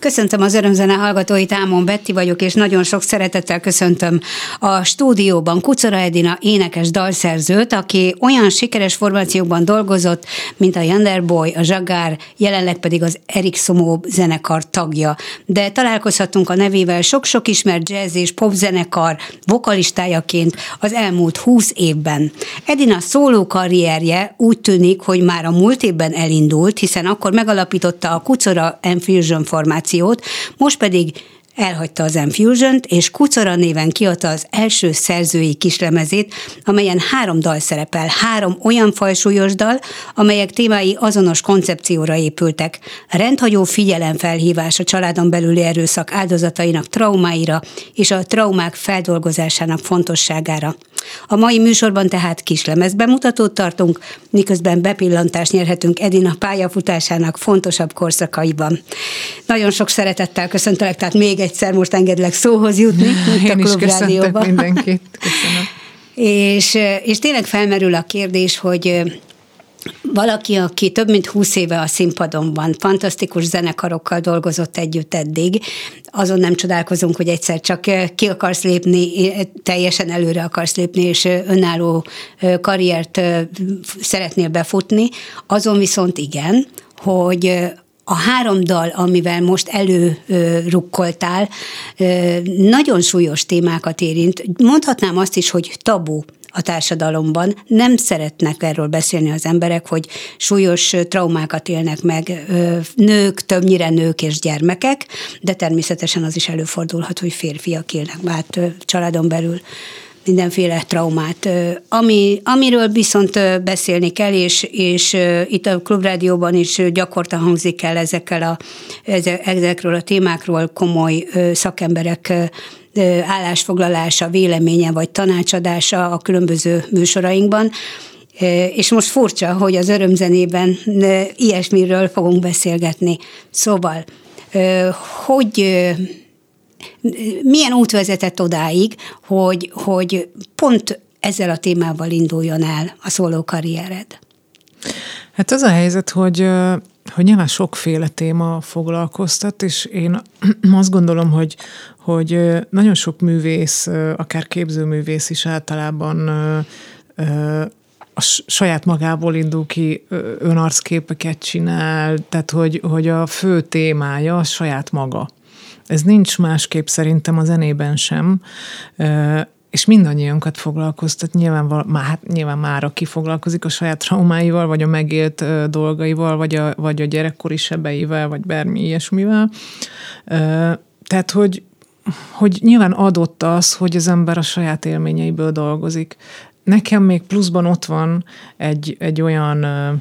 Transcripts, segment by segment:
Köszöntöm az örömzene hallgatóit, Ámon Betti vagyok, és nagyon sok szeretettel köszöntöm a stúdióban Kucora Edina énekes dalszerzőt, aki olyan sikeres formációkban dolgozott, mint a Yanderboy, a Zsagár, jelenleg pedig az Erik Szomó zenekar tagja. De találkozhatunk a nevével sok-sok ismert jazz és pop zenekar vokalistájaként az elmúlt húsz évben. Edina szóló karrierje úgy tűnik, hogy már a múlt évben elindult, hiszen akkor megalapította a Kucora Infusion formációt, produkciót, most pedig elhagyta az Enfusion-t, és Kucora néven kiadta az első szerzői kislemezét, amelyen három dal szerepel, három olyan fajsúlyos dal, amelyek témái azonos koncepcióra épültek. A rendhagyó figyelemfelhívás a családon belüli erőszak áldozatainak traumáira és a traumák feldolgozásának fontosságára. A mai műsorban tehát kislemez bemutatót tartunk, miközben bepillantást nyerhetünk Edina pályafutásának fontosabb korszakaiban. Nagyon sok szeretettel köszöntelek, tehát még egyszer most engedlek szóhoz jutni, Én a is köszöntök mindenkit. Köszönöm. És, és tényleg felmerül a kérdés, hogy valaki, aki több mint húsz éve a színpadon van, fantasztikus zenekarokkal dolgozott együtt eddig, azon nem csodálkozunk, hogy egyszer csak ki akarsz lépni, teljesen előre akarsz lépni, és önálló karriert szeretnél befutni, azon viszont igen, hogy a három dal, amivel most előrukkoltál, nagyon súlyos témákat érint. Mondhatnám azt is, hogy tabu a társadalomban. Nem szeretnek erről beszélni az emberek, hogy súlyos traumákat élnek meg nők, többnyire nők és gyermekek, de természetesen az is előfordulhat, hogy férfiak élnek hát családon belül mindenféle traumát. Ami, amiről viszont beszélni kell, és, és itt a Klubrádióban is gyakorta hangzik el ezekkel a, ezekről a témákról komoly szakemberek állásfoglalása, véleménye vagy tanácsadása a különböző műsorainkban. És most furcsa, hogy az örömzenében ilyesmiről fogunk beszélgetni. Szóval, hogy milyen út vezetett odáig, hogy, hogy pont ezzel a témával induljon el a szóló karriered? Hát az a helyzet, hogy hogy nyilván sokféle téma foglalkoztat, és én azt gondolom, hogy, hogy nagyon sok művész, akár képzőművész is általában a saját magából indul ki, önarcképeket csinál, tehát hogy, hogy a fő témája a saját maga. Ez nincs másképp szerintem a zenében sem és mindannyiunkat foglalkoztat, nyilván, már, hát nyilván már aki foglalkozik a saját traumáival, vagy a megélt ö, dolgaival, vagy a, vagy a gyerekkori sebeivel, vagy bármi ilyesmivel. Ö, tehát, hogy, hogy nyilván adott az, hogy az ember a saját élményeiből dolgozik. Nekem még pluszban ott van egy, egy olyan, ö,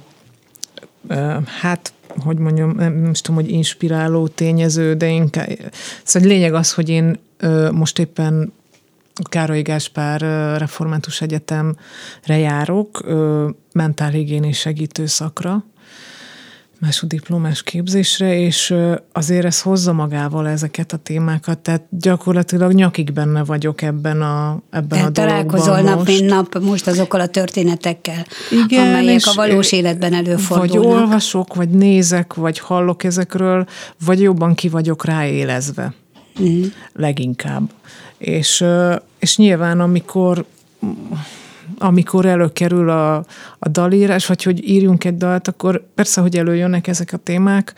ö, hát hogy mondjam, nem is tudom, hogy inspiráló tényező, de inkább, szóval lényeg az, hogy én ö, most éppen Károly Gáspár Református Egyetemre járok, mentálhigiéni segítő szakra, másodiplomás képzésre, és azért ez hozza magával ezeket a témákat, tehát gyakorlatilag nyakig benne vagyok ebben a, ebben a találkozol nap, mint nap most azokkal a történetekkel, Igen, amelyek a valós életben előfordulnak. Vagy olvasok, vagy nézek, vagy hallok ezekről, vagy jobban ki vagyok ráélezve. Mm. Leginkább. És, és nyilván, amikor amikor előkerül a, a dalírás, vagy hogy írjunk egy dalt, akkor persze, hogy előjönnek ezek a témák,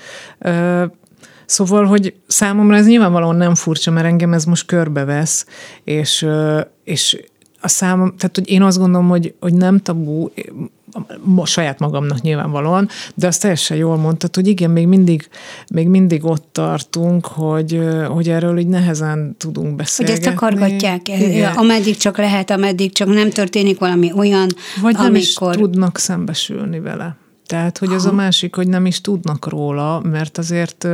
Szóval, hogy számomra ez nyilvánvalóan nem furcsa, mert engem ez most körbevesz, és, és a számom, tehát hogy én azt gondolom, hogy, hogy nem tabú, saját magamnak nyilvánvalóan, de azt teljesen jól mondtad, hogy igen, még mindig, még mindig ott tartunk, hogy, hogy erről így nehezen tudunk beszélni. Hogy ezt akargatják, igen. ameddig csak lehet, ameddig csak nem történik valami olyan, Vagy amikor... nem is tudnak szembesülni vele. Tehát, hogy az a másik, hogy nem is tudnak róla, mert azért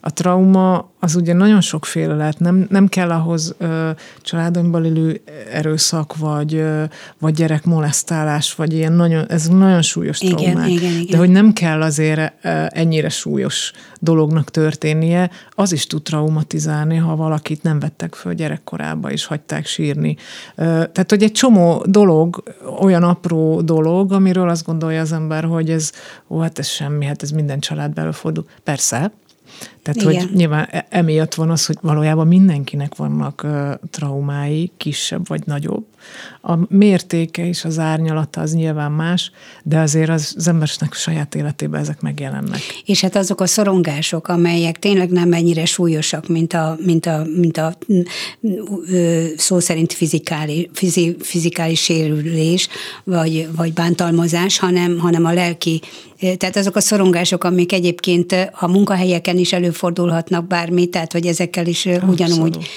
a trauma az ugye nagyon sokféle lehet, nem, nem kell ahhoz ö, családon belüli erőszak, vagy, ö, vagy gyerekmolesztálás, vagy ilyen nagyon, ez nagyon súlyos igen, traumák. Igen, igen. De hogy nem kell azért ennyire súlyos dolognak történnie, az is tud traumatizálni, ha valakit nem vettek föl gyerekkorába, és hagyták sírni. Ö, tehát, hogy egy csomó dolog, olyan apró dolog, amiről azt gondolja az ember, hogy ez, ó, hát ez semmi, hát ez minden családban előfordul. Persze, tehát, Igen. hogy nyilván e- emiatt van az, hogy valójában mindenkinek vannak traumái, kisebb vagy nagyobb. A mértéke és az árnyalata az nyilván más, de azért az, az embernek saját életében ezek megjelennek. És hát azok a szorongások, amelyek tényleg nem ennyire súlyosak, mint a, mint a, mint a szó szerint fizikális, fizi, fizikális sérülés, vagy, vagy bántalmazás, hanem, hanem a lelki tehát azok a szorongások, amik egyébként a munkahelyeken is előfordulhatnak bármi, tehát hogy ezekkel is Abszolút. ugyanúgy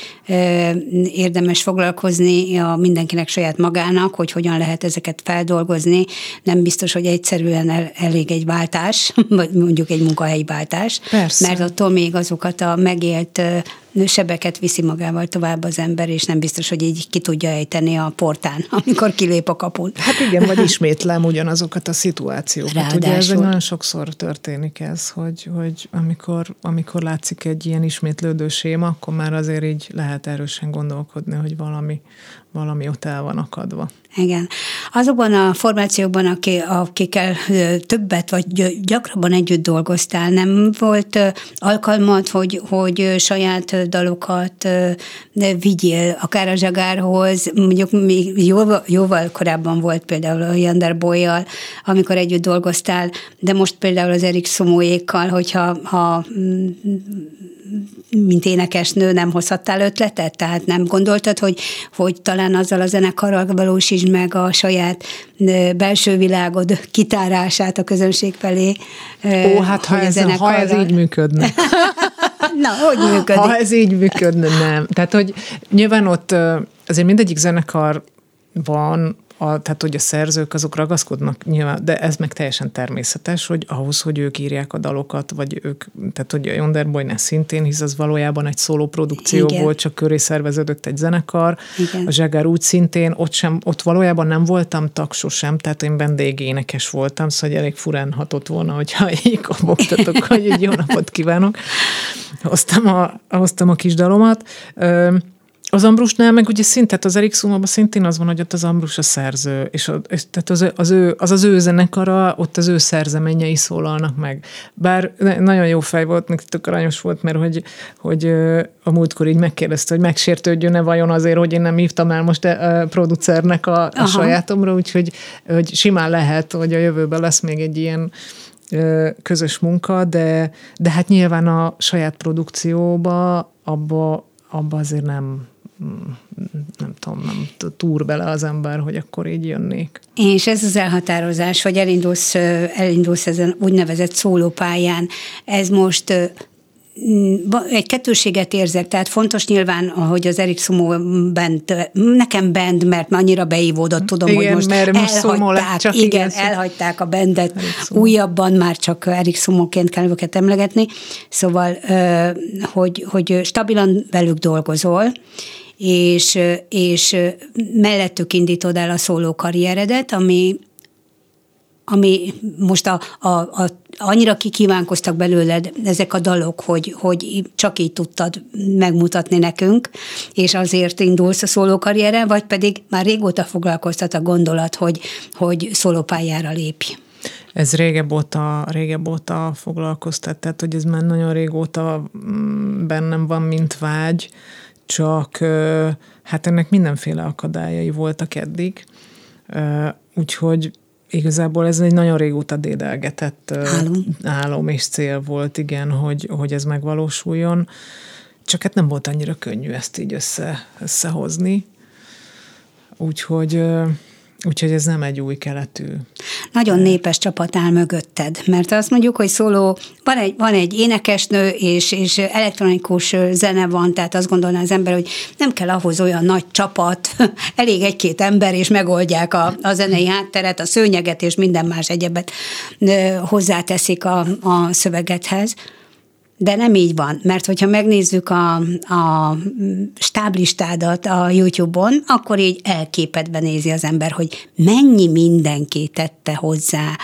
érdemes foglalkozni a mindenkinek saját magának, hogy hogyan lehet ezeket feldolgozni. Nem biztos, hogy egyszerűen el, elég egy váltás, vagy mondjuk egy munkahelyi váltás, Persze. mert attól még azokat a megélt sebeket viszi magával tovább az ember, és nem biztos, hogy így ki tudja ejteni a portán, amikor kilép a kapun. Hát igen, vagy ismétlem ugyanazokat a szituációkat. Ráadásul. Ugye ez nagyon sokszor történik ez, hogy, hogy amikor, amikor látszik egy ilyen ismétlődő séma, akkor már azért így lehet erősen gondolkodni, hogy valami, valami ott el van akadva. Igen. azokban a formációkban, akikkel többet vagy gyakrabban együtt dolgoztál, nem volt alkalmad, hogy, hogy saját dalokat vigyél, akár a zsagárhoz, mondjuk még jóval, jóval korábban volt például a Jander Bolyjal, amikor együtt dolgoztál, de most például az Erik Szomóékkal, hogyha ha mint énekesnő nem hozhattál ötletet? Tehát nem gondoltad, hogy, hogy talán azzal a zenekarral valósítsd meg a saját belső világod kitárását a közönség felé? Ó, hát ha ez, ha ez így működne. Na, hogy működik? Ha ez így működne, nem. Tehát, hogy nyilván ott azért mindegyik zenekar van, a, tehát hogy a szerzők azok ragaszkodnak nyilván, de ez meg teljesen természetes, hogy ahhoz, hogy ők írják a dalokat, vagy ők, tehát hogy a Yonder Boynál szintén, hisz az valójában egy szóló produkció Igen. volt, csak köré szerveződött egy zenekar. Igen. A Zsegár úgy szintén, ott, sem, ott valójában nem voltam tag sosem, tehát én vendégénekes voltam, szóval elég furán hatott volna, hogyha így kopogtatok, hogy egy jó napot kívánok. Hoztam a, hoztam a kis dalomat. Az Ambrusnál meg ugye szint, tehát az Erikssonban szintén az van, hogy ott az Ambrus a szerző, és, a, és tehát az, az, ő, az az ő zenekara, ott az ő szerzeményei szólalnak meg. Bár nagyon jó fej volt, meg tök aranyos volt, mert hogy, hogy a múltkor így megkérdezte, hogy megsértődjön-e vajon azért, hogy én nem hívtam el most a producernek a, a sajátomra, úgyhogy hogy simán lehet, hogy a jövőben lesz még egy ilyen közös munka, de, de hát nyilván a saját produkcióba abba, abba azért nem, nem tudom, nem túr bele az ember, hogy akkor így jönnék. És ez az elhatározás, hogy elindulsz, elindulsz ezen úgynevezett szólópályán, ez most egy kettőséget érzek, tehát fontos nyilván, hogy az Erik Sumo band, nekem band, mert annyira beívódott, tudom, igen, hogy most, mert most elhagyták, csak igen, igen, elhagyták a bandet, újabban már csak Erik Sumoként kell őket emlegetni, szóval, hogy, hogy stabilan velük dolgozol, és, és mellettük indítod el a szóló karrieredet, ami, ami most a, a, a, annyira kikívánkoztak belőled ezek a dalok, hogy, hogy csak így tudtad megmutatni nekünk, és azért indulsz a szólókarriere, vagy pedig már régóta foglalkoztat a gondolat, hogy, hogy szólópályára lépj. Ez régebb óta, régebb óta foglalkoztat, tehát hogy ez már nagyon régóta mm, bennem van, mint vágy, csak hát ennek mindenféle akadályai voltak eddig, úgyhogy igazából ez egy nagyon régóta dédelgetett álom, álom és cél volt, igen, hogy, hogy ez megvalósuljon. Csak hát nem volt annyira könnyű ezt így össze, összehozni. Úgyhogy Úgyhogy ez nem egy új keletű. Nagyon népes csapat áll mögötted, mert azt mondjuk, hogy szóló, van egy, van egy énekesnő, és, és elektronikus zene van, tehát azt gondolná az ember, hogy nem kell ahhoz olyan nagy csapat, elég egy-két ember, és megoldják a, a zenei hátteret, a szőnyeget, és minden más egyebet hozzáteszik a, a szövegethez. De nem így van, mert hogyha megnézzük a, a stáblistádat a YouTube-on, akkor így elképedve nézi az ember, hogy mennyi mindenki tette hozzá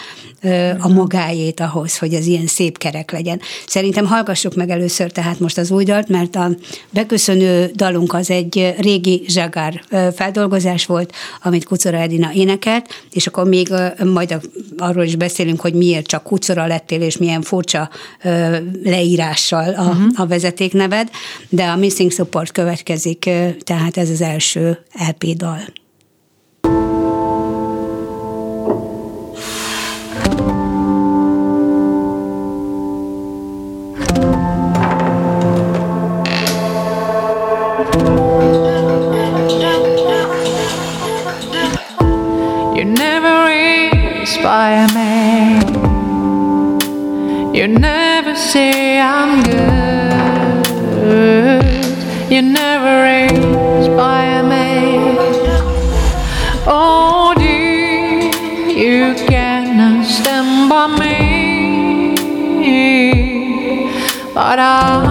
a magáét ahhoz, hogy az ilyen szép kerek legyen. Szerintem hallgassuk meg először tehát most az új dalt, mert a beköszönő dalunk az egy régi zsagár feldolgozás volt, amit Kucora Edina énekelt, és akkor még majd arról is beszélünk, hogy miért csak Kucora lettél, és milyen furcsa leírással a, uh-huh. a vezetékneved, de a Missing Support következik, tehát ez az első LP dal. para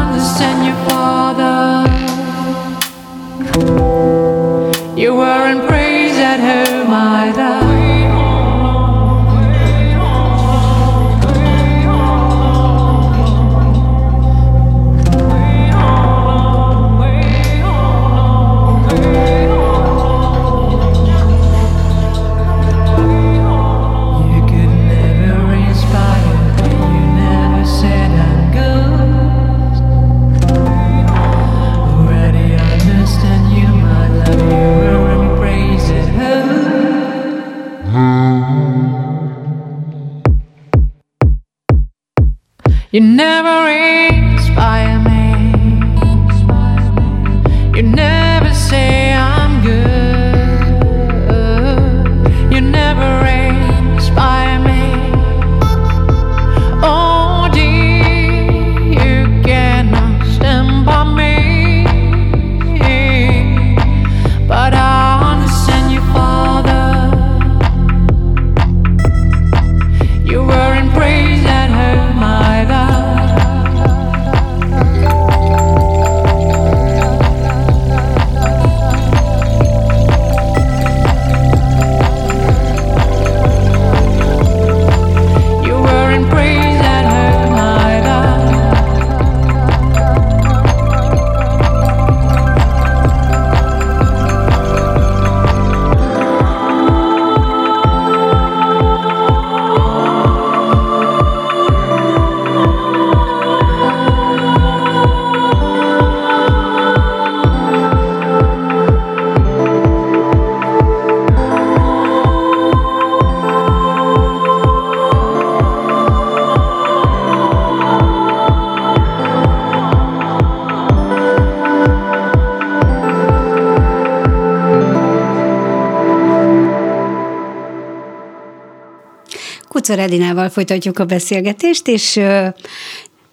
Kucor Edinával folytatjuk a beszélgetést, és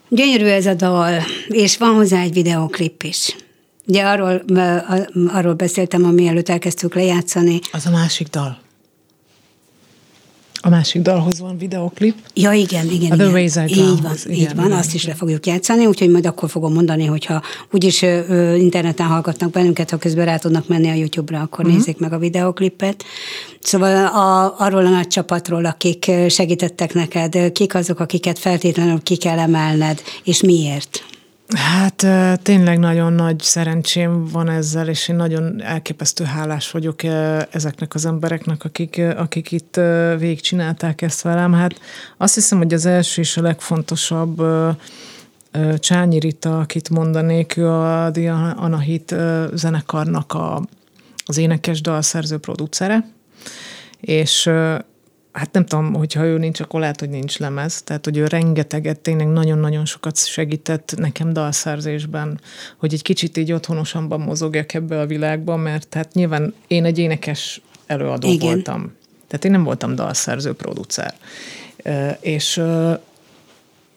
gyönyörű ez a dal, és van hozzá egy videoklip is. Ugye arról, arról beszéltem, ami előtt elkezdtük lejátszani. Az a másik dal. Másik dalhoz van videoklip. Ja, igen, igen, A The igen. Ways I így van, az- így igen, van, igen, azt is le fogjuk játszani, úgyhogy majd akkor fogom mondani, hogyha úgyis ö, interneten hallgatnak bennünket, ha közben rá tudnak menni a YouTube-ra, akkor uh-huh. nézzék meg a videoklipet. Szóval a, arról a nagy csapatról, akik segítettek neked, kik azok, akiket feltétlenül ki kell emelned, és miért? Hát tényleg nagyon nagy szerencsém van ezzel, és én nagyon elképesztő hálás vagyok ezeknek az embereknek, akik, akik itt végigcsinálták ezt velem. Hát azt hiszem, hogy az első és a legfontosabb Csányi Rita, akit mondanék, ő a The Anahit zenekarnak a, az énekes dalszerző producere, és hát nem tudom, hogyha ő nincs, akkor lehet, hogy nincs lemez. Tehát, hogy ő rengeteget, tényleg nagyon-nagyon sokat segített nekem dalszerzésben, hogy egy kicsit így otthonosabban mozogjak ebbe a világba, mert hát nyilván én egy énekes előadó Igen. voltam. Tehát én nem voltam dalszerző, producer. És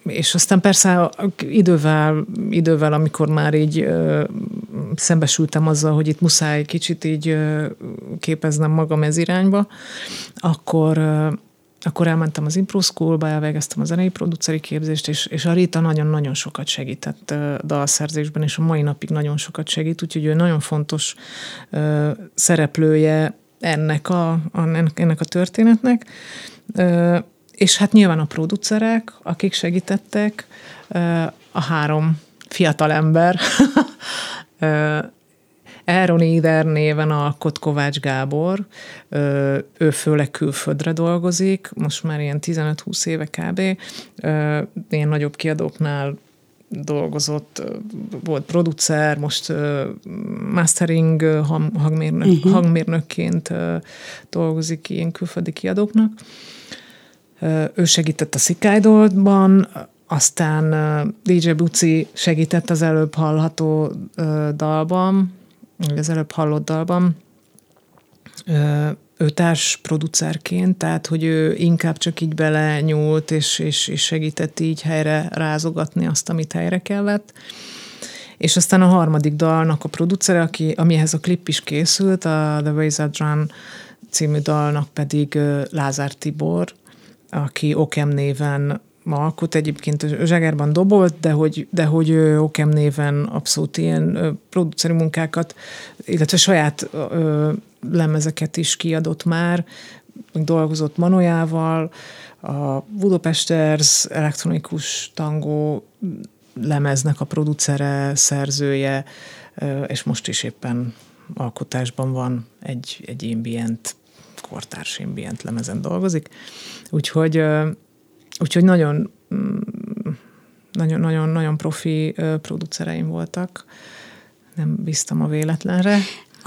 és aztán persze idővel, idővel, amikor már így ö, szembesültem azzal, hogy itt muszáj kicsit így ö, képeznem magam ez irányba, akkor, ö, akkor elmentem az Impro Schoolba, elvégeztem a zenei produceri képzést, és, és a Rita nagyon-nagyon sokat segített dalszerzésben, és a mai napig nagyon sokat segít, úgyhogy ő nagyon fontos ö, szereplője ennek a, a, ennek a történetnek. Ö, és hát nyilván a producerek, akik segítettek, a három fiatal ember, ö, Aaron Ider néven alkot Kovács Gábor, ő főleg külföldre dolgozik, most már ilyen 15-20 éve kb. Ilyen nagyobb kiadóknál dolgozott, volt producer, most mastering hangmérnök, uh-huh. hangmérnökként dolgozik ilyen külföldi kiadóknak. Ő segített a Szikájdoltban, aztán DJ Buci segített az előbb hallható dalban, az előbb hallott dalban. Ő társ producerként, tehát hogy ő inkább csak így belenyúlt, és, és, és segített így helyre rázogatni azt, amit helyre kellett. És aztán a harmadik dalnak a producere, aki, amihez a klip is készült, a The I Run című dalnak pedig Lázár Tibor, aki Okem néven alkot, egyébként Zsegárban dobolt, de hogy, de hogy Okem néven abszolút ilyen produceri munkákat, illetve saját ö, lemezeket is kiadott már, dolgozott Manójával, a Budapesters elektronikus tangó lemeznek a producere, szerzője, és most is éppen alkotásban van egy, egy ambient, kortárs ambient lemezen dolgozik. Úgyhogy, úgyhogy nagyon, mm, nagyon, nagyon, nagyon profi producereim voltak. Nem bíztam a véletlenre.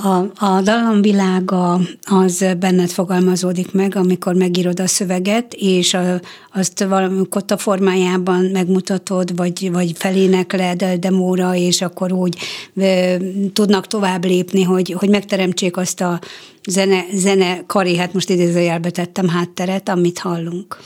A, a dallamvilága az benned fogalmazódik meg, amikor megírod a szöveget, és a, azt valamikor a formájában megmutatod, vagy, vagy felénekled demóra, és akkor úgy e, tudnak tovább lépni, hogy, hogy megteremtsék azt a zene, zene kari, hát most idézőjelbe tettem hátteret, amit hallunk.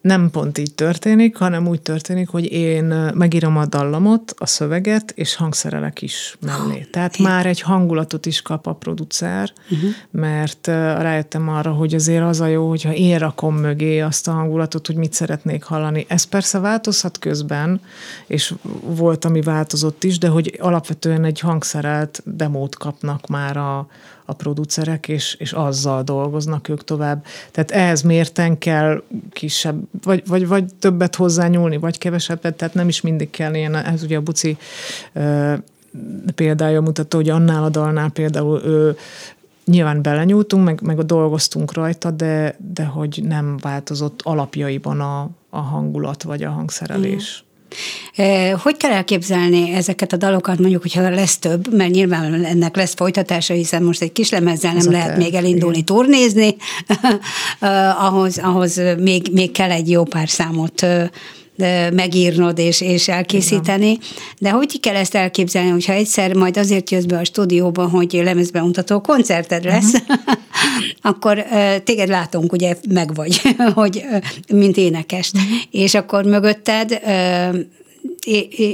Nem pont így történik, hanem úgy történik, hogy én megírom a dallamot, a szöveget, és hangszerelek is mellé. Tehát én. már egy hangulatot is kap a producer, uh-huh. mert rájöttem arra, hogy azért az a jó, hogyha én rakom mögé azt a hangulatot, hogy mit szeretnék hallani. Ez persze változhat közben, és volt, ami változott is, de hogy alapvetően egy hangszerelt demót kapnak már a, a producerek, és, és azzal dolgoznak ők tovább. Tehát ehhez mérten kell kisebb, vagy, vagy, vagy többet hozzányúlni, vagy kevesebbet, tehát nem is mindig kell ilyen, ez ugye a Buci ö, példája mutató, hogy annál a dalnál például ő, nyilván belenyúltunk, meg, meg dolgoztunk rajta, de, de hogy nem változott alapjaiban a, a hangulat vagy a hangszerelés. Mm. Hogy kell elképzelni ezeket a dalokat, mondjuk, hogyha lesz több, mert nyilván ennek lesz folytatása, hiszen most egy kis lemezzel nem lehet még elindulni igen. turnézni, ahhoz, ahhoz még, még kell egy jó pár számot megírnod és, és elkészíteni. Igen. De hogy kell ezt elképzelni, hogyha egyszer majd azért jössz be a stúdióba, hogy lemezbemutató koncerted lesz, uh-huh. akkor téged látunk, ugye meg vagy, hogy mint énekes. Uh-huh. És akkor mögötted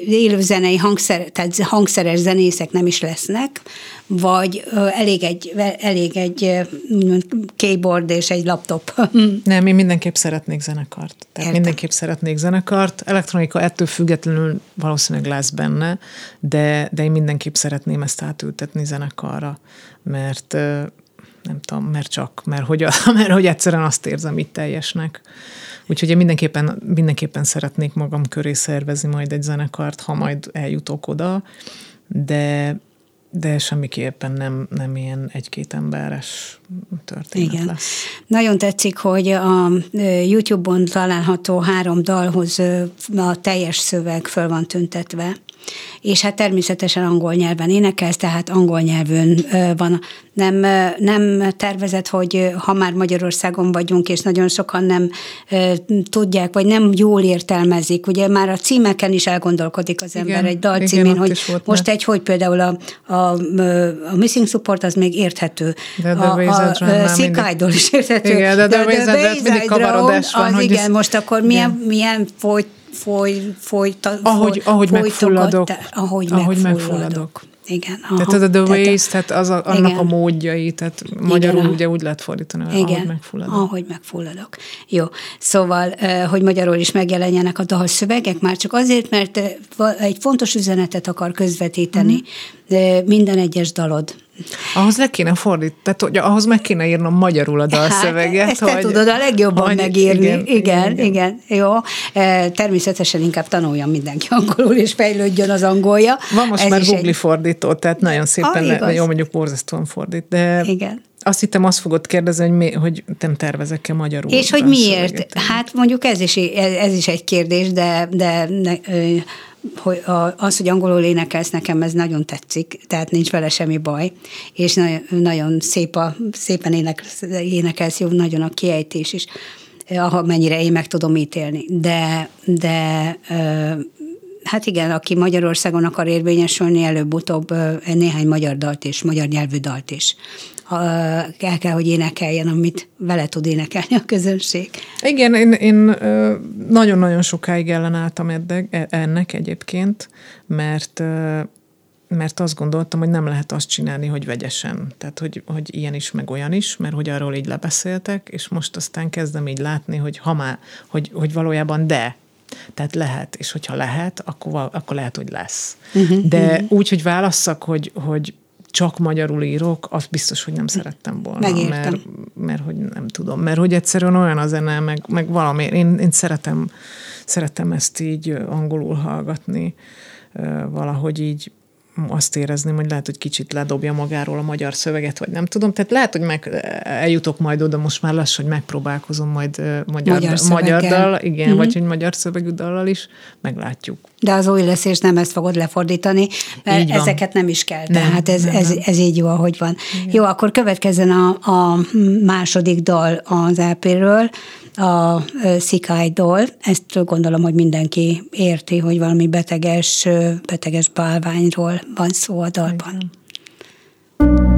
élőzenei hangszer, tehát hangszeres zenészek nem is lesznek, vagy elég egy, elég egy keyboard és egy laptop. Nem, én mindenképp szeretnék zenekart. Tehát Értem. mindenképp szeretnék zenekart. Elektronika ettől függetlenül valószínűleg lesz benne, de, de én mindenképp szeretném ezt átültetni zenekarra, mert nem tudom, mert csak, mert hogy, mert hogy egyszerűen azt érzem itt teljesnek. Úgyhogy én mindenképpen, mindenképpen szeretnék magam köré szervezni majd egy zenekart, ha majd eljutok oda, de, de semmiképpen nem, nem ilyen egy-két emberes történet Igen. lesz. Nagyon tetszik, hogy a YouTube-on található három dalhoz a teljes szöveg föl van tüntetve, és hát természetesen angol nyelven énekelsz, tehát angol nyelvön van. Nem, nem tervezett, hogy ha már Magyarországon vagyunk, és nagyon sokan nem tudják, vagy nem jól értelmezik, ugye már a címeken is elgondolkodik az ember igen, egy dal címén, hogy most egy, hogy például a, a, a Missing Support az még érthető. De a, a, a Idol is érthető. Igen, de, de, de, de, de, mindig kavarodás van. Az hogy igen, most akkor milyen, milyen folyt foly, folyta, ahogy, ahogy megfulladok. Ahogy, ahogy megfulladok. Igen. Aha. Tehát a The Ways, tehát az a, annak igen. a módjai, tehát magyarul igen. ugye úgy lehet fordítani, igen. ahogy megfulladok. ahogy megfulladok. Jó, szóval, hogy magyarul is megjelenjenek a dalszövegek, már csak azért, mert egy fontos üzenetet akar közvetíteni mm. minden egyes dalod ahhoz le kéne fordítani, tehát hogy ahhoz meg kéne írnom magyarul a dalszöveget. Hát, ezt te hogy, tudod a legjobban hogy, megírni. Igen igen, igen, igen, jó. Természetesen inkább tanuljam mindenki angolul, és fejlődjön az angolja. Van most Ez már Google egy... fordító, tehát nagyon szépen, ah, jó mondjuk borzasztóan fordít, de igen. Azt hittem, azt fogod kérdezni, hogy, mi, hogy nem tervezek-e magyarul. És hogy miért? Hát mondjuk ez is, ez is egy kérdés, de, de hogy az, hogy angolul énekelsz, nekem ez nagyon tetszik, tehát nincs vele semmi baj, és nagyon, nagyon szép a, szépen énekelsz, énekelsz, jó, nagyon a kiejtés is, mennyire én meg tudom ítélni. De, de hát igen, aki Magyarországon akar érvényesülni, előbb-utóbb néhány magyar dalt és magyar nyelvű dalt is el kell, hogy énekeljen, amit vele tud énekelni a közönség. Igen, én, én nagyon-nagyon sokáig ellenálltam eddeg, e, ennek egyébként, mert mert azt gondoltam, hogy nem lehet azt csinálni, hogy vegyesen. Tehát, hogy, hogy ilyen is, meg olyan is, mert hogy arról így lebeszéltek, és most aztán kezdem így látni, hogy ha már, hogy, hogy valójában de, tehát lehet, és hogyha lehet, akkor, akkor lehet, hogy lesz. Uh-huh, De uh-huh. úgy, hogy válasszak, hogy, hogy csak magyarul írok, azt biztos, hogy nem szerettem volna. Megértem. Mert, mert hogy nem tudom, mert hogy egyszerűen olyan a zene, meg, meg valami, én, én szeretem, szeretem ezt így angolul hallgatni, valahogy így azt érezném, hogy lehet, hogy kicsit ledobja magáról a magyar szöveget, vagy nem tudom. Tehát lehet, hogy meg eljutok majd oda most már lassan, hogy megpróbálkozom majd magyar, magyar, magyar dal, igen, mm-hmm. vagy hogy magyar szövegű dallal is, meglátjuk. De az új lesz, és nem ezt fogod lefordítani, mert ezeket nem is kell. Nem, Tehát ez, nem, ez, nem. ez így jó, ahogy van. Igen. Jó, akkor következzen a, a második dal az LP-ről, a szikájdól. Ezt gondolom, hogy mindenki érti, hogy valami beteges, beteges bálványról van szó a dalban. Igen.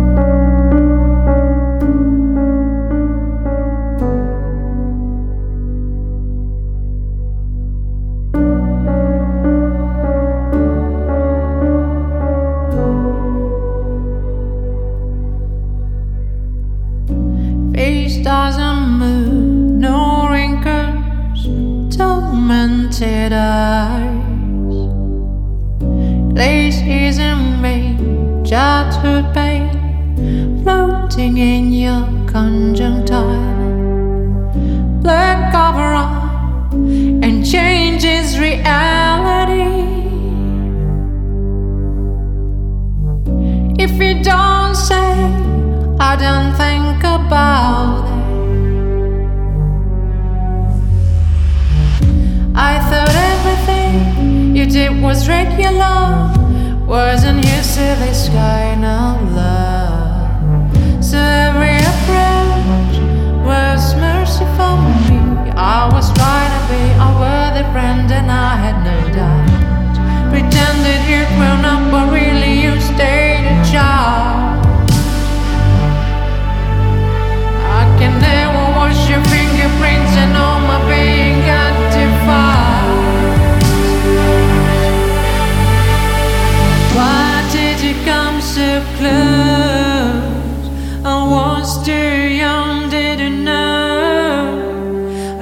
tormented eyes. Glaze is in vain, childhood pain, floating in your conjunctiva. Black cover up and changes reality. If you don't say, I don't think about to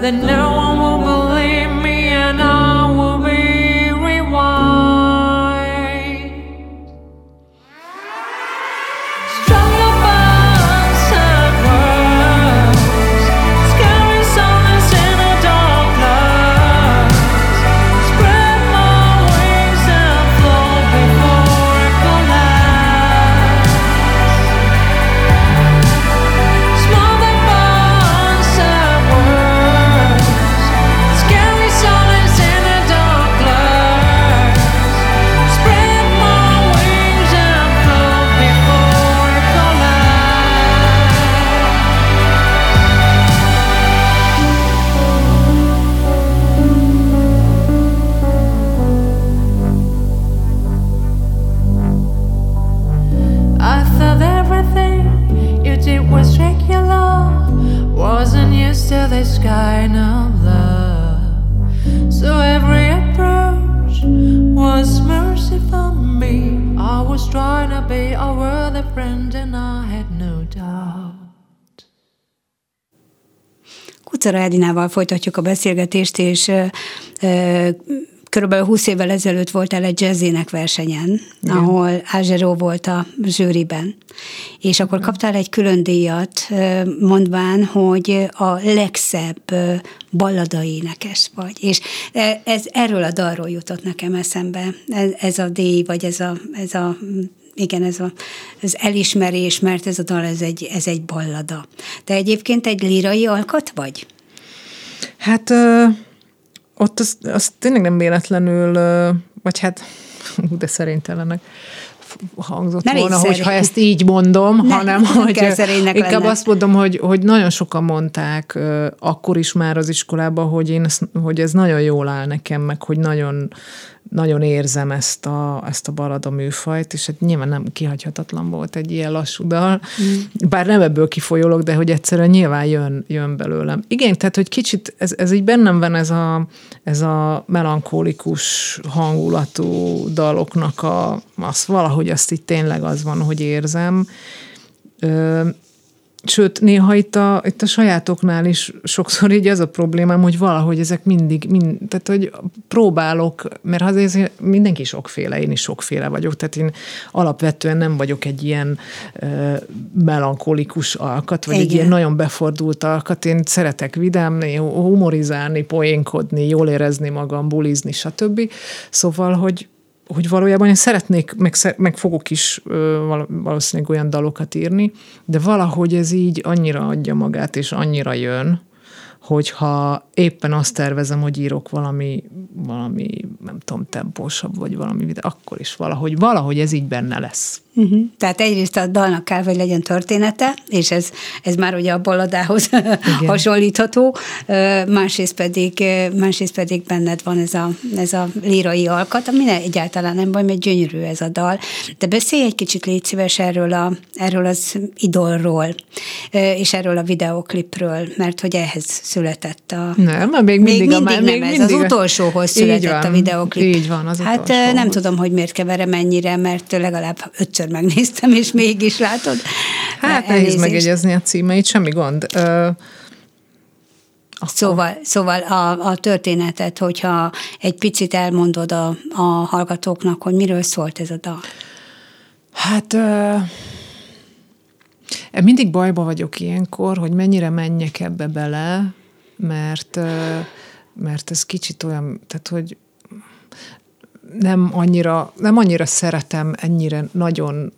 that no one Kucara Edinával folytatjuk a beszélgetést, és körülbelül 20 évvel ezelőtt voltál egy jazzének versenyen, Igen. ahol Ázseró volt a zsűriben. És akkor kaptál egy külön díjat, mondván, hogy a legszebb balladai énekes vagy. És ez erről a dalról jutott nekem eszembe, ez, ez a díj, vagy ez a, ez a igen, ez a, az elismerés, mert ez a dal, ez egy, ez egy ballada. Te egyébként egy lírai alkat vagy? Hát ott az, az tényleg nem véletlenül, vagy hát, de szerintelenek hangzott ne volna, hogy ha ezt így mondom, ne, hanem hogy inkább lenne. azt mondom, hogy, hogy nagyon sokan mondták akkor is már az iskolában, hogy, én ezt, hogy ez nagyon jól áll nekem, meg hogy nagyon nagyon érzem ezt a, ezt a balada műfajt, és hát nyilván nem kihagyhatatlan volt egy ilyen lassú dal, mm. bár nem ebből kifolyolok, de hogy egyszerűen nyilván jön, jön belőlem. Igen, tehát, hogy kicsit ez, ez így bennem van ez a, ez a melankólikus hangulatú daloknak a, az valahogy azt így tényleg az van, hogy érzem. Ö, Sőt, néha itt a, itt a sajátoknál is sokszor így az a problémám, hogy valahogy ezek mindig, mind, tehát hogy próbálok, mert azért mindenki sokféle, én is sokféle vagyok, tehát én alapvetően nem vagyok egy ilyen uh, melankolikus alkat, vagy Igen. egy ilyen nagyon befordult alkat. Én szeretek vidámni, humorizálni, poénkodni, jól érezni magam, bulizni, stb. Szóval, hogy hogy valójában én szeretnék, meg, meg fogok is valószínűleg olyan dalokat írni, de valahogy ez így annyira adja magát, és annyira jön, hogyha éppen azt tervezem, hogy írok valami, valami nem tudom, tempósabb, vagy valami, de akkor is valahogy, valahogy ez így benne lesz. Uh-huh. Tehát egyrészt a dalnak kell, hogy legyen története, és ez, ez már ugye a balladához hasonlítható, másrészt pedig, másrészt pedig benned van ez a, ez a lírai alkat, ami egyáltalán nem baj, mert gyönyörű ez a dal. De beszélj egy kicsit, légy szíves erről, a, erről az idolról, és erről a videoklipről, mert hogy ehhez született a... Nem, még mindig, még mindig a, nem, még ez mindig az utolsóhoz született van, a videoklip. Így van, az Hát nem tudom, hogy miért keverem ennyire, mert legalább ötször többször megnéztem, és mégis látod. Hát nehéz megegyezni a címeit, semmi gond. Ö, akkor. Szóval, szóval a, a történetet, hogyha egy picit elmondod a, a hallgatóknak, hogy miről szólt ez a dal. Hát ö, mindig bajba vagyok ilyenkor, hogy mennyire menjek ebbe bele, mert, ö, mert ez kicsit olyan, tehát hogy nem annyira, nem annyira szeretem ennyire nagyon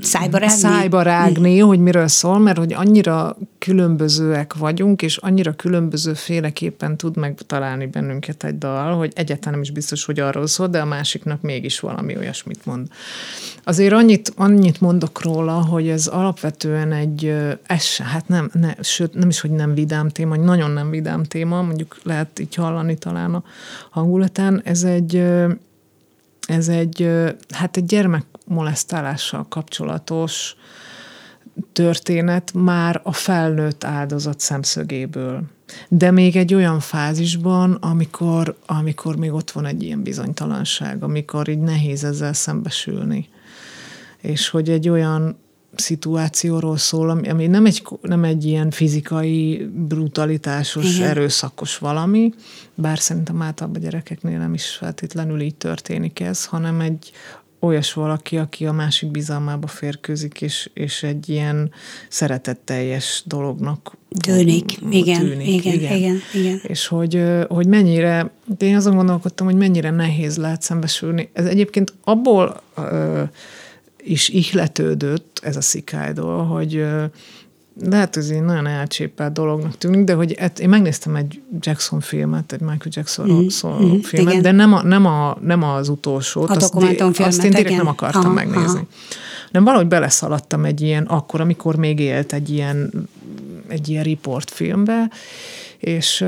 szájba rágni, szájba rágni hogy miről szól, mert hogy annyira különbözőek vagyunk, és annyira különböző féleképpen tud megtalálni bennünket egy dal, hogy egyáltalán nem is biztos, hogy arról szól, de a másiknak mégis valami olyasmit mond. Azért annyit, annyit mondok róla, hogy ez alapvetően egy, ez hát nem, ne, sőt, nem is, hogy nem vidám téma, hogy nagyon nem vidám téma, mondjuk lehet így hallani talán a hangulatán, ez egy ez egy, hát egy gyermek molesztálással kapcsolatos történet már a felnőtt áldozat szemszögéből. De még egy olyan fázisban, amikor, amikor még ott van egy ilyen bizonytalanság, amikor így nehéz ezzel szembesülni. És hogy egy olyan szituációról szól, ami, nem, egy, nem egy ilyen fizikai, brutalitásos, Igen. erőszakos valami, bár szerintem általában a gyerekeknél nem is feltétlenül így történik ez, hanem egy olyas valaki, aki a másik bizalmába férkőzik, és, és egy ilyen szeretetteljes dolognak tűnik. Igen, tűnik. Igen, igen, igen, igen. És hogy, hogy mennyire, de én azon gondolkodtam, hogy mennyire nehéz lehet szembesülni. Ez egyébként abból ö, is ihletődött ez a szikájdól, hogy lehet, hogy ez egy nagyon elcsépelt dolognak tűnik, de hogy et, én megnéztem egy Jackson filmet, egy Michael Jackson mm. szóló mm. filmet, igen. de nem, a, nem, a, nem az utolsót. A azt, azt én direkt nem akartam aha, megnézni. Aha. Nem valahogy beleszaladtam egy ilyen, akkor, amikor még élt egy ilyen, egy ilyen riportfilmbe, és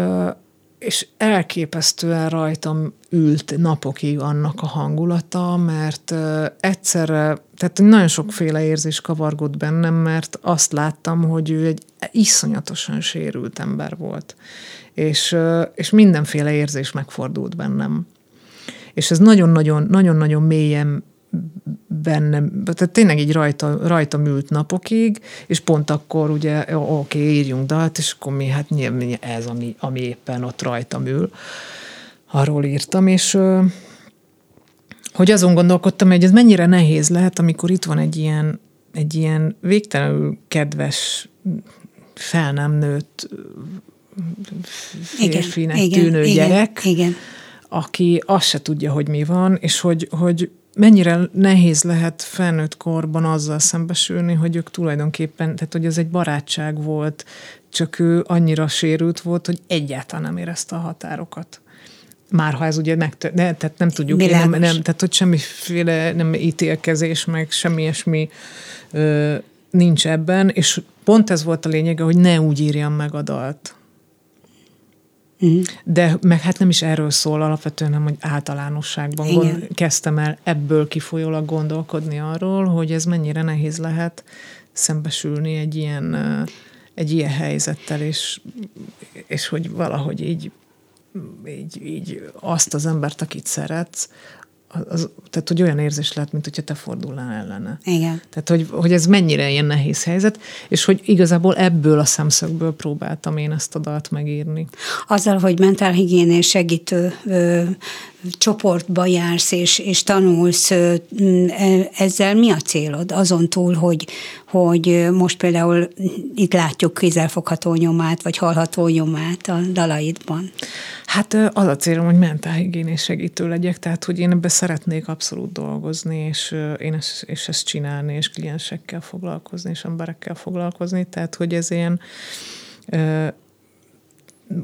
és elképesztően rajtam ült napokig annak a hangulata, mert egyszerre, tehát nagyon sokféle érzés kavargott bennem, mert azt láttam, hogy ő egy iszonyatosan sérült ember volt. És, és mindenféle érzés megfordult bennem. És ez nagyon-nagyon, nagyon-nagyon mélyen bennem, tehát tényleg így rajta, rajta ült napokig, és pont akkor ugye, oké, okay, írjunk dalt, és akkor mi, hát nyilván ez, ami, ami éppen ott rajtam ül. Arról írtam, és hogy azon gondolkodtam, hogy ez mennyire nehéz lehet, amikor itt van egy ilyen, egy ilyen végtelenül kedves, fel nem nőtt férfinek igen, tűnő igen, gyerek, igen. aki azt se tudja, hogy mi van, és hogy, hogy mennyire nehéz lehet felnőtt korban azzal szembesülni, hogy ők tulajdonképpen, tehát hogy ez egy barátság volt, csak ő annyira sérült volt, hogy egyáltalán nem érezte a határokat. Már ha ez ugye megtör, ne, tehát nem tudjuk, nem, nem, tehát hogy semmiféle nem ítélkezés, meg semmi ilyesmi ö, nincs ebben, és pont ez volt a lényege, hogy ne úgy írjam meg a dalt, Uh-huh. De meg hát nem is erről szól alapvetően, nem, hogy általánosságban gond, kezdtem el ebből kifolyólag gondolkodni arról, hogy ez mennyire nehéz lehet szembesülni egy ilyen, egy ilyen helyzettel, és, és hogy valahogy így, így, így azt az embert, akit szeretsz, az, tehát, hogy olyan érzés lehet, mint hogyha te fordulnál ellene. Igen. Tehát, hogy, hogy ez mennyire ilyen nehéz helyzet, és hogy igazából ebből a szemszögből próbáltam én ezt a dalt megírni. Azzal, hogy mentálhigiénés segítő ö, csoportba jársz és, és tanulsz, ö, ezzel mi a célod? Azon túl, hogy, hogy most például itt látjuk kézzelfogható nyomát, vagy hallható nyomát a dalaidban? Hát az a célom, hogy mentálhigiénés segítő legyek, tehát hogy én ebbe szeretnék abszolút dolgozni, és én ezt, és ezt csinálni, és kliensekkel foglalkozni, és emberekkel foglalkozni, tehát hogy ez ilyen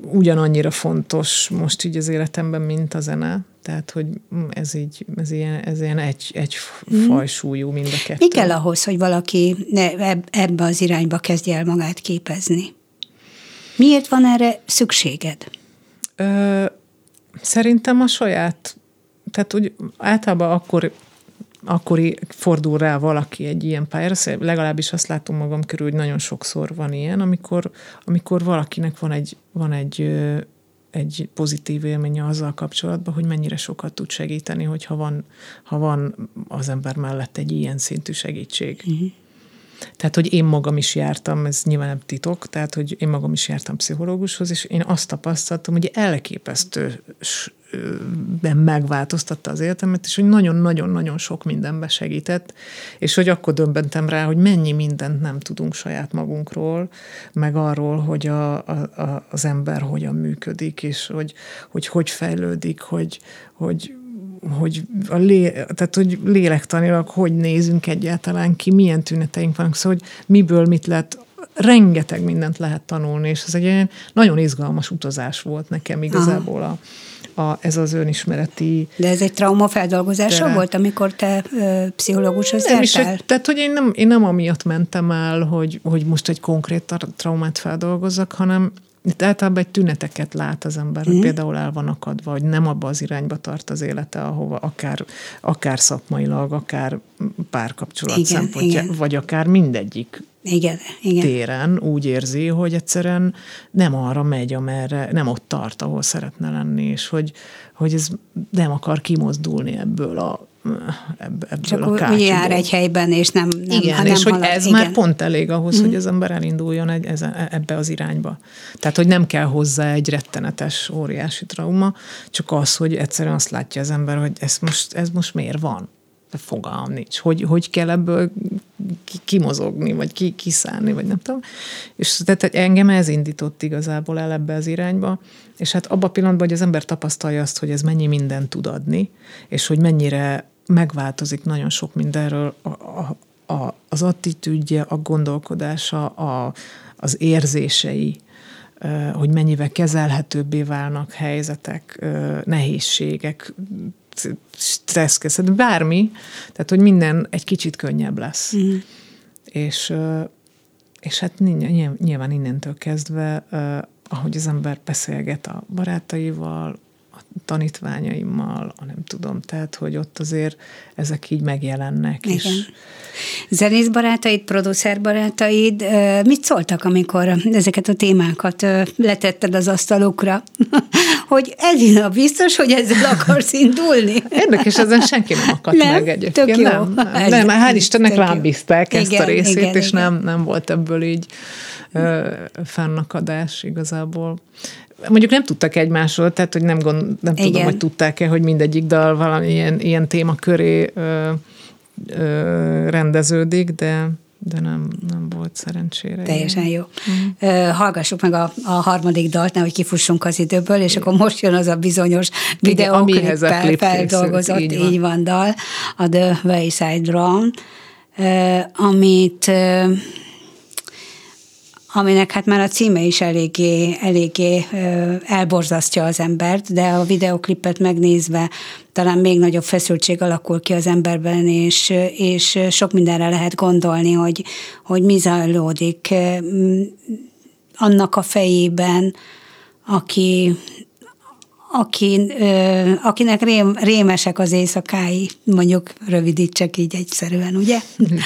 ugyanannyira fontos most így az életemben, mint a zene. Tehát, hogy ez így, ez ilyen, ez ilyen egy, egy mhm. fajsúlyú mind a kettő. Mi kell ahhoz, hogy valaki ebbe az irányba kezdje el magát képezni? Miért van erre szükséged? Ö, szerintem a saját, tehát úgy általában akkor akkor fordul rá valaki egy ilyen pályára, szóval legalábbis azt látom magam körül, hogy nagyon sokszor van ilyen, amikor, amikor valakinek van egy, van egy, egy pozitív élménye azzal kapcsolatban, hogy mennyire sokat tud segíteni, hogyha van, ha van az ember mellett egy ilyen szintű segítség. Uh-huh. Tehát, hogy én magam is jártam, ez nyilván nem titok, tehát, hogy én magam is jártam pszichológushoz, és én azt tapasztaltam, hogy elképesztő megváltoztatta az életemet, és hogy nagyon-nagyon-nagyon sok mindenbe segített, és hogy akkor dömbentem rá, hogy mennyi mindent nem tudunk saját magunkról, meg arról, hogy a, a, az ember hogyan működik, és hogy hogy, hogy fejlődik, hogy, hogy, hogy, a lé, tehát, hogy lélektanilag hogy nézünk egyáltalán ki, milyen tüneteink vannak, szóval, hogy miből mit lehet rengeteg mindent lehet tanulni, és ez egy nagyon izgalmas utazás volt nekem igazából a, a, ez az önismereti... De ez egy traumafeldolgozása volt, amikor te ö, pszichológushoz nem? És, tehát, hogy én nem, én nem amiatt mentem el, hogy, hogy most egy konkrét traumát feldolgozzak, hanem itt általában egy tüneteket lát az ember, hogy mm. például el van akadva, hogy nem abba az irányba tart az élete, ahova akár, akár szakmailag, akár párkapcsolat igen, szempontja, igen. vagy akár mindegyik igen, igen. téren úgy érzi, hogy egyszerűen nem arra megy, amerre, nem ott tart, ahol szeretne lenni, és hogy, hogy ez nem akar kimozdulni ebből a ebből Csak a kátyúból. jár egy helyben, és nem, nem Igen, nem és halad. hogy ez Igen. már pont elég ahhoz, mm. hogy az ember elinduljon egy, ez, ebbe az irányba. Tehát, hogy nem kell hozzá egy rettenetes, óriási trauma, csak az, hogy egyszerűen azt látja az ember, hogy ez most, ez most miért van fogalmam nincs, hogy, hogy kell ebből kimozogni, vagy ki, kiszállni, vagy nem tudom. És tehát engem ez indított igazából el ebbe az irányba, és hát abban a pillanatban, hogy az ember tapasztalja azt, hogy ez mennyi mindent tud adni, és hogy mennyire megváltozik nagyon sok mindenről a, a, a, az attitűdje, a gondolkodása, a, az érzései, hogy mennyivel kezelhetőbbé válnak helyzetek, nehézségek, stresszkezet, bármi, tehát hogy minden egy kicsit könnyebb lesz. Mm. És, és hát nyilván innentől kezdve, ahogy az ember beszélget a barátaival, tanítványaimmal, a nem tudom, tehát, hogy ott azért ezek így megjelennek. Igen. És... Zenész barátaid, producer barátaid mit szóltak, amikor ezeket a témákat letetted az asztalukra? hogy Edina, biztos, hogy ezzel akarsz indulni? Érdekes, ezen senki nem akadt nem? meg egyébként. Tök jó. Nem, nem, nem, hál' Istennek rám bízták ezt igen, a részét, igen, és igen. Nem, nem volt ebből így fennakadás igazából mondjuk nem tudtak egymásról, tehát hogy nem, gond, nem tudom, hogy tudták-e, hogy mindegyik dal valamilyen ilyen téma köré ö, ö, rendeződik, de de nem, nem volt szerencsére. Teljesen jó. Mm. Hallgassuk meg a, a harmadik dalt, nehogy kifussunk az időből, és akkor most jön az a bizonyos videóklippel feldolgozott, így van. így van dal, a The Wayside Drum, amit aminek hát már a címe is eléggé, eléggé elborzasztja az embert, de a videoklipet megnézve talán még nagyobb feszültség alakul ki az emberben, és, és sok mindenre lehet gondolni, hogy, hogy mi zajlódik annak a fejében, aki, aki, akinek rém, rémesek az éjszakái, mondjuk rövidítsek így egyszerűen, ugye? Igen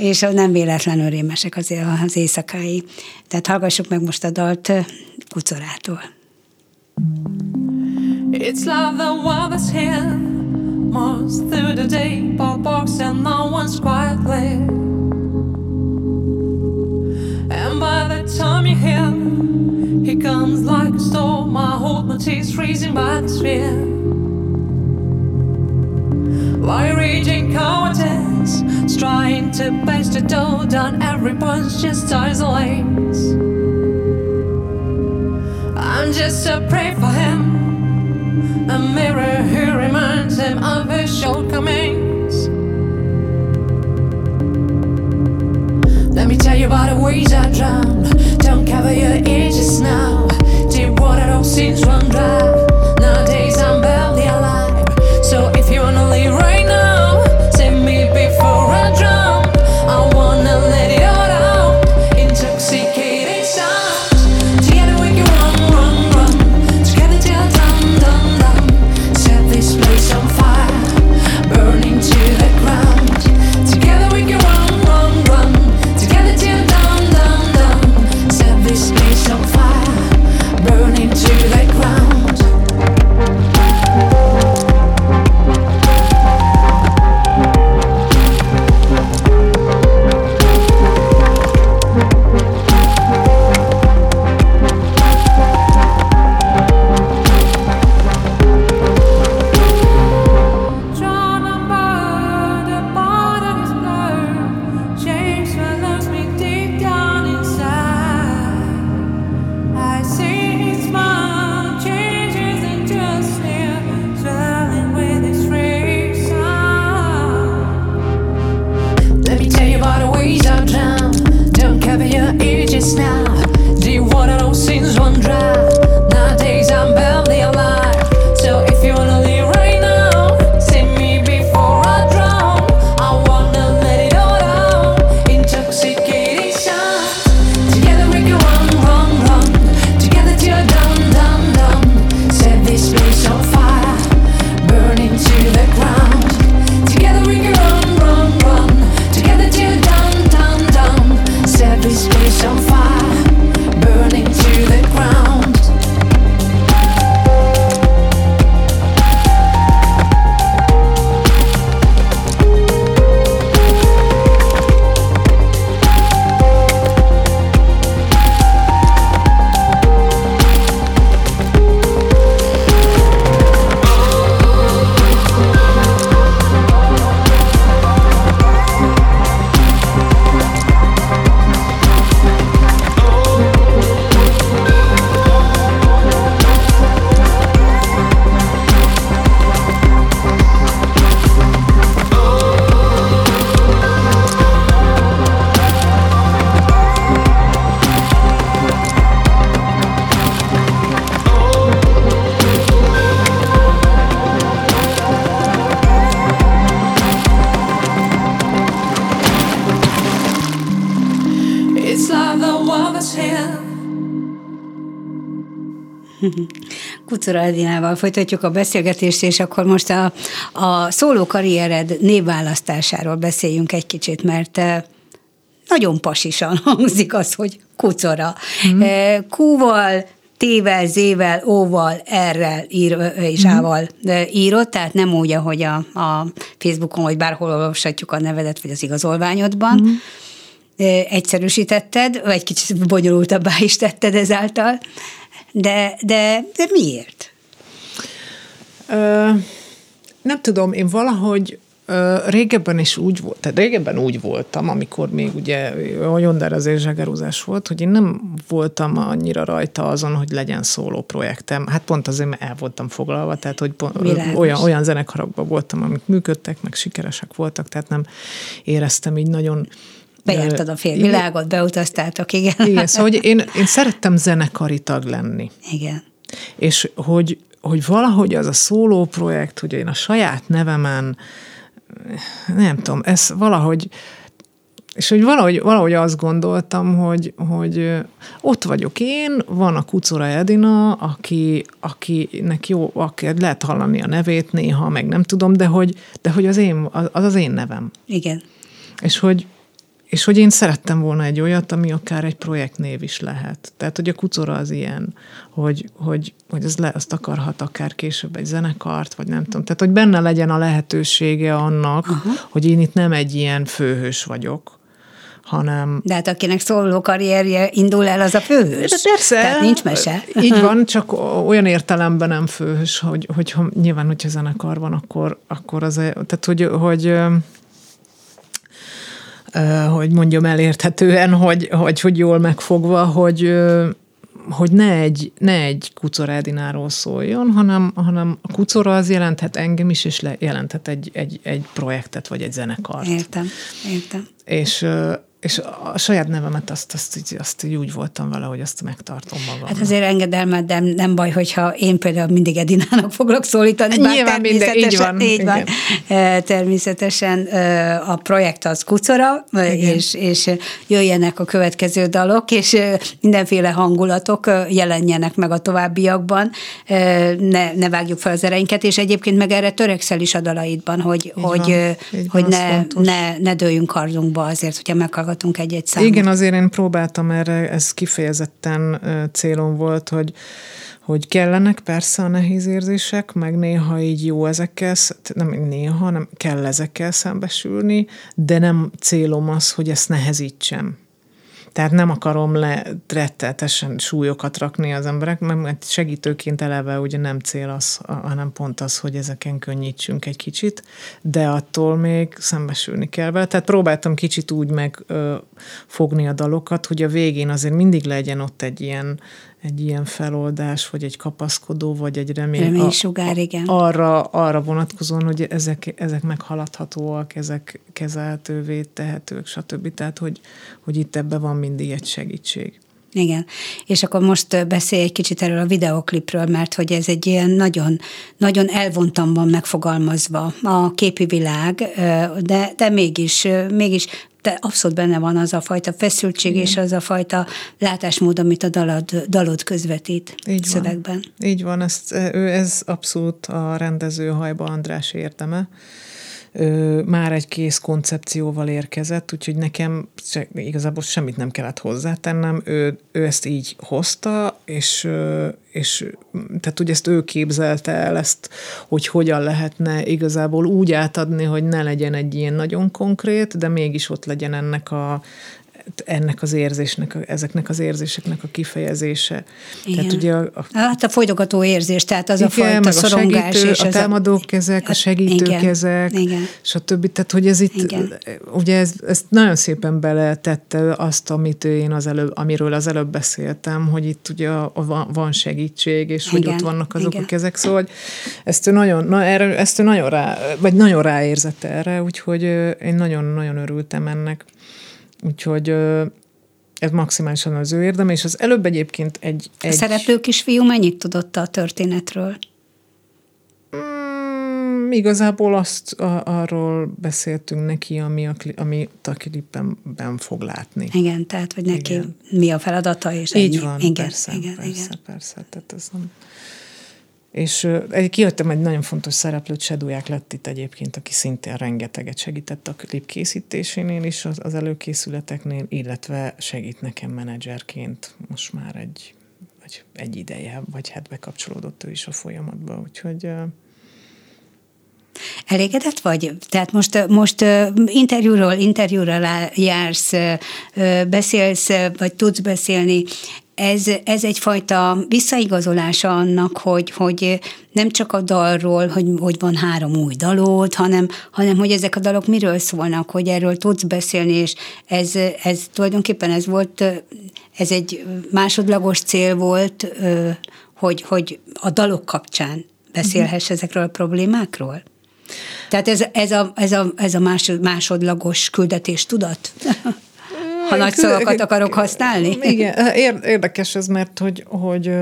és nem véletlenül rémesek az, az éjszakái. Tehát hallgassuk meg most a dalt Kucorától. It's like the weather's here Most through the day Pop box and no one's quite And by the time you're here He comes like a storm I hold my freezing by the sphere Like raging cowardice trying to paste the dough down everyone's just lanes. I'm just a prey for him, a mirror who reminds him of his shortcomings. Let me tell you about the ways I drown. Don't cover your edges now. Deep water, all seems run dry. Nowadays I'm barely Edinával folytatjuk a beszélgetést, és akkor most a, a szóló karriered névválasztásáról beszéljünk egy kicsit, mert eh, nagyon pasisan hangzik az, hogy kucora. Mm. Q-val, T-vel, Z-vel, O-val, R-rel ír, és A-val írott, tehát nem úgy, ahogy a, a Facebookon, vagy bárhol olvashatjuk a nevedet, vagy az igazolványodban. Mm. Egyszerűsítetted, vagy kicsit bonyolultabbá is tetted ezáltal, de, de, de miért? Ö, nem tudom, én valahogy ö, régebben is úgy volt, tehát régebben úgy voltam, amikor még ugye a Yonder azért zsegerúzás volt, hogy én nem voltam annyira rajta azon, hogy legyen szóló projektem. Hát pont azért, mert el voltam foglalva, tehát hogy olyan, olyan zenekarokban voltam, amik működtek, meg sikeresek voltak, tehát nem éreztem így nagyon Bejártad a félvilágot, beutaztátok, igen. Igen, szóval hogy én, én szerettem zenekari tag lenni. Igen. És hogy, hogy valahogy az a szóló projekt, hogy én a saját nevemen, nem tudom, ez valahogy, és hogy valahogy, valahogy azt gondoltam, hogy, hogy ott vagyok én, van a Kucora Edina, aki, akinek jó, aki lehet hallani a nevét néha, meg nem tudom, de hogy, de hogy az, én, az az én nevem. Igen. És hogy, és hogy én szerettem volna egy olyat, ami akár egy projektnév is lehet. Tehát, hogy a kucora az ilyen, hogy, hogy, hogy az le, azt akarhat akár később egy zenekart, vagy nem tudom. Tehát, hogy benne legyen a lehetősége annak, Aha. hogy én itt nem egy ilyen főhős vagyok, hanem... De hát akinek szóló karrierje indul el, az a főhős. De persze. Tehát nincs mese. Így van, csak olyan értelemben nem főhős, hogy, hogyha nyilván, hogyha zenekar van, akkor, akkor az, tehát hogy, hogy hogy mondjam elérthetően, hogy, hogy, hogy jól megfogva, hogy, hogy ne egy, ne egy kucorádináról szóljon, hanem, hanem a kucora az jelenthet engem is, és le, jelenthet egy, egy, egy projektet, vagy egy zenekart. Értem, értem. És, és a saját nevemet azt, azt, így, azt így úgy voltam vele, hogy azt megtartom magam. Hát azért engedelmed, de nem baj, hogyha én például mindig Edinának foglak szólítani, bár Nyilván minden, így van. Így van. Természetesen a projekt az kucora, és, és jöjjenek a következő dalok, és mindenféle hangulatok jelenjenek meg a továbbiakban, ne, ne vágjuk fel az ereinket, és egyébként meg erre törekszel is a dalaidban, hogy, így hogy, van, hogy van, ne, ne, ne dőljünk kardunkba azért, hogyha meghallgatunk hallgatunk egy-egy számot. Igen, azért én próbáltam erre, ez kifejezetten célom volt, hogy hogy kellenek persze a nehéz érzések, meg néha így jó ezekkel, nem néha, nem kell ezekkel szembesülni, de nem célom az, hogy ezt nehezítsem. Tehát nem akarom le retteltesen súlyokat rakni az emberek, mert segítőként eleve ugye nem cél az, hanem pont az, hogy ezeken könnyítsünk egy kicsit, de attól még szembesülni kell vele. Tehát próbáltam kicsit úgy megfogni a dalokat, hogy a végén azért mindig legyen ott egy ilyen egy ilyen feloldás, vagy egy kapaszkodó, vagy egy remény. Reménysugár, igen. Arra, arra vonatkozóan, hogy ezek, ezek meghaladhatóak, ezek kezelhetővé tehetők, stb. Tehát, hogy, hogy itt ebben van mindig egy segítség. Igen, és akkor most beszélj egy kicsit erről a videoklipről, mert hogy ez egy ilyen nagyon, nagyon elvontan van megfogalmazva a képi világ, de, de mégis, mégis de abszolút benne van az a fajta feszültség Igen. és az a fajta látásmód, amit a dalod, dalod közvetít Így szövegben. Van. Így van, ezt, ő, ez abszolút a rendező Hajba András érdeme már egy kész koncepcióval érkezett, úgyhogy nekem igazából semmit nem kellett hozzátennem. Ő, ő ezt így hozta, és, és tehát ugye ezt ő képzelte el, ezt, hogy hogyan lehetne igazából úgy átadni, hogy ne legyen egy ilyen nagyon konkrét, de mégis ott legyen ennek a, ennek az érzésnek, ezeknek az érzéseknek a kifejezése. Igen. Tehát ugye a, a, hát a folytogató érzés, tehát az igen, a fajta meg szorongás. A, segítő, és a támadó kezek, a segítőkezek, stb. Tehát, hogy ez itt, igen. ugye ez, ezt nagyon szépen beletette azt, amit én az előbb, amiről az előbb beszéltem, hogy itt ugye a, a, van segítség, és igen. hogy ott vannak azok igen. a kezek, szóval hogy ezt ő nagyon, na, erre, ezt ő nagyon rá, vagy nagyon ráérzett erre, úgyhogy én nagyon-nagyon örültem ennek. Úgyhogy ez maximálisan az ő érdeme, és az előbb egyébként egy... egy... A szereplő kisfiú mennyit tudott a történetről? Mm, igazából azt a, arról beszéltünk neki, ami a, ami a klipben fog látni. Igen, tehát, hogy neki igen. mi a feladata, és Így ennyi. van, igen, persze, igen, persze, igen. persze, tehát ez nem... És egy, kijöttem egy nagyon fontos szereplőt, Sedóják lett itt egyébként, aki szintén rengeteget segített a klip készítésénél is, az, az előkészületeknél, illetve segít nekem menedzserként most már egy, vagy egy ideje, vagy hát bekapcsolódott ő is a folyamatba, úgyhogy Elégedett vagy? Tehát most, most interjúról interjúra jársz, beszélsz, vagy tudsz beszélni ez, ez egyfajta visszaigazolása annak, hogy, hogy nem csak a dalról, hogy, hogy van három új dalot, hanem, hanem hogy ezek a dalok miről szólnak, hogy erről tudsz beszélni, és ez, ez tulajdonképpen ez volt, ez egy másodlagos cél volt, hogy, hogy a dalok kapcsán beszélhess ezekről a problémákról? Tehát ez, ez, a, ez, a, ez a másod, másodlagos küldetés tudat? ha nagy szavakat akarok használni. Igen, érdekes ez, mert hogy, hogy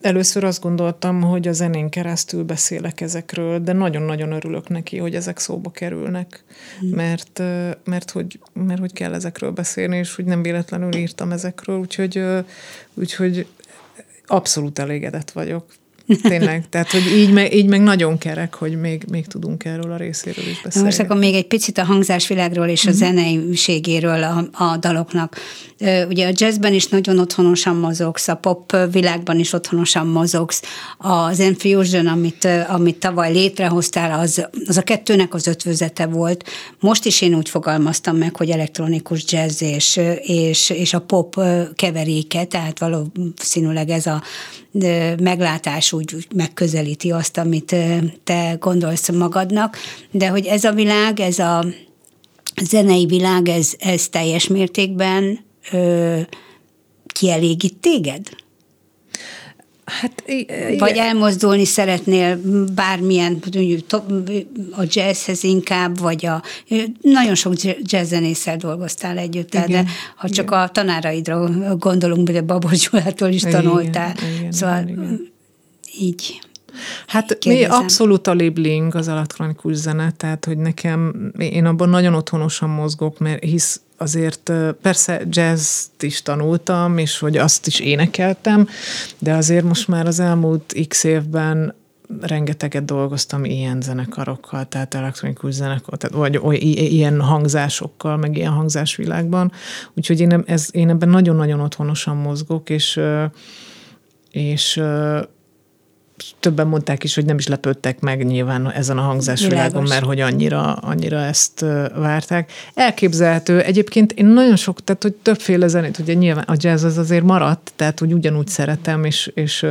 először azt gondoltam, hogy a zenén keresztül beszélek ezekről, de nagyon-nagyon örülök neki, hogy ezek szóba kerülnek, hmm. mert, mert, hogy, mert hogy kell ezekről beszélni, és hogy nem véletlenül írtam ezekről, úgyhogy, úgyhogy abszolút elégedett vagyok. Tényleg, tehát hogy így meg, így meg nagyon kerek, hogy még, még tudunk erről a részéről is beszélni. Most akkor még egy picit a hangzásvilágról és a uh-huh. zeneiségéről a, a daloknak. Ugye a jazzben is nagyon otthonosan mozogsz, a pop világban is otthonosan mozogsz. Az Infusion, amit, amit tavaly létrehoztál, az, az a kettőnek az ötvözete volt. Most is én úgy fogalmaztam meg, hogy elektronikus jazz és, és, és a pop keveréke, tehát valószínűleg ez a meglátás úgy, megközelíti azt, amit te gondolsz magadnak, de hogy ez a világ, ez a zenei világ, ez, ez teljes mértékben ö, kielégít téged? Hát, Vagy elmozdulni szeretnél bármilyen, a jazzhez inkább, vagy a... Nagyon sok jazzzenésszel dolgoztál együtt, igen, de ha csak igen. a tanáraidra gondolunk, de Babos Gyulától is tanultál. Igen, igen, szóval igen. Így. Hát mi abszolút a libling az elektronikus zene, tehát hogy nekem, én abban nagyon otthonosan mozgok, mert hisz azért persze jazz is tanultam, és hogy azt is énekeltem, de azért most már az elmúlt x évben rengeteget dolgoztam ilyen zenekarokkal, tehát elektronikus zenekar, tehát, vagy oly, ilyen hangzásokkal, meg ilyen hangzásvilágban. Úgyhogy én, ez, én ebben nagyon-nagyon otthonosan mozgok, és és többen mondták is, hogy nem is lepődtek meg nyilván ezen a hangzásvilágon, mert hogy annyira, annyira ezt várták. Elképzelhető. Egyébként én nagyon sok, tehát hogy többféle zenét, ugye nyilván a jazz az azért maradt, tehát hogy ugyanúgy szeretem, és, és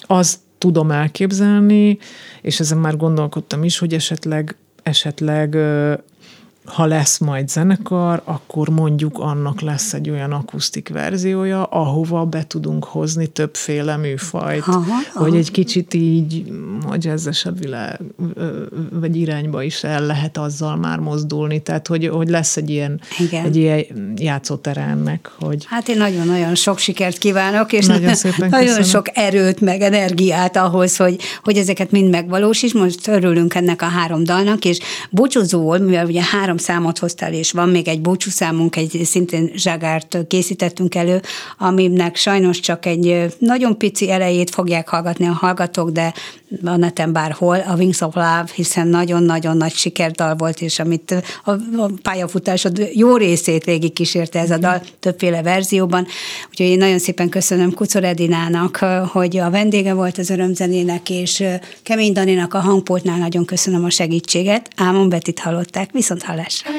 az tudom elképzelni, és ezen már gondolkodtam is, hogy esetleg esetleg ha lesz majd zenekar, akkor mondjuk annak lesz egy olyan akusztik verziója, ahova be tudunk hozni többféle műfajt, aha, aha. hogy egy kicsit így a jazzesebb világ, vagy irányba is el lehet azzal már mozdulni, tehát hogy, hogy lesz egy ilyen, Igen. egy ilyen játszóterennek. Hogy... Hát én nagyon-nagyon sok sikert kívánok, és nagyon, szépen nagyon köszönöm. sok erőt, meg energiát ahhoz, hogy, hogy ezeket mind megvalósíts. Most örülünk ennek a három dalnak, és búcsúzóul, mivel ugye három három számot hoztál, és van még egy búcsúszámunk, egy szintén zsagárt készítettünk elő, aminek sajnos csak egy nagyon pici elejét fogják hallgatni a hallgatók, de a neten bárhol, a Wings of Love, hiszen nagyon-nagyon nagy sikerdal volt, és amit a, a pályafutásod jó részét végig kísérte ez a dal többféle verzióban. Úgyhogy én nagyon szépen köszönöm Kucor Edinának, hogy a vendége volt az örömzenének, és Kemény Daninak a hangpultnál nagyon köszönöm a segítséget. Ámon Betit hallották, viszont hallásra.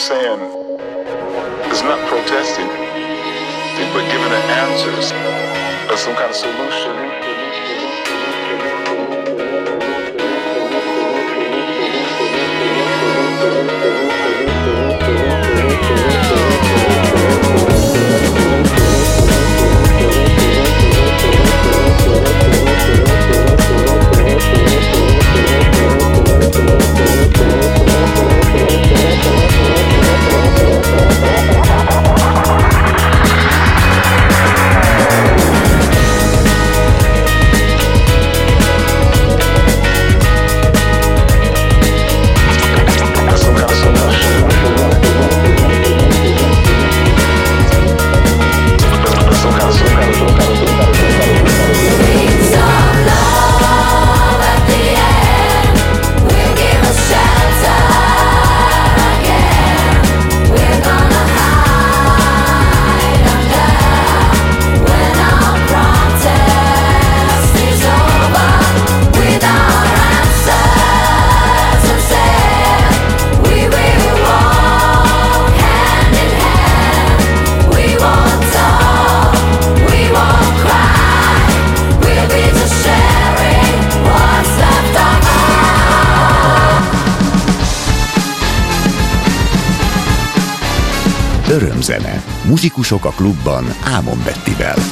saying is not protesting, but giving an answers or some kind of solution. Muzsikusok a klubban Ámon Bettivel.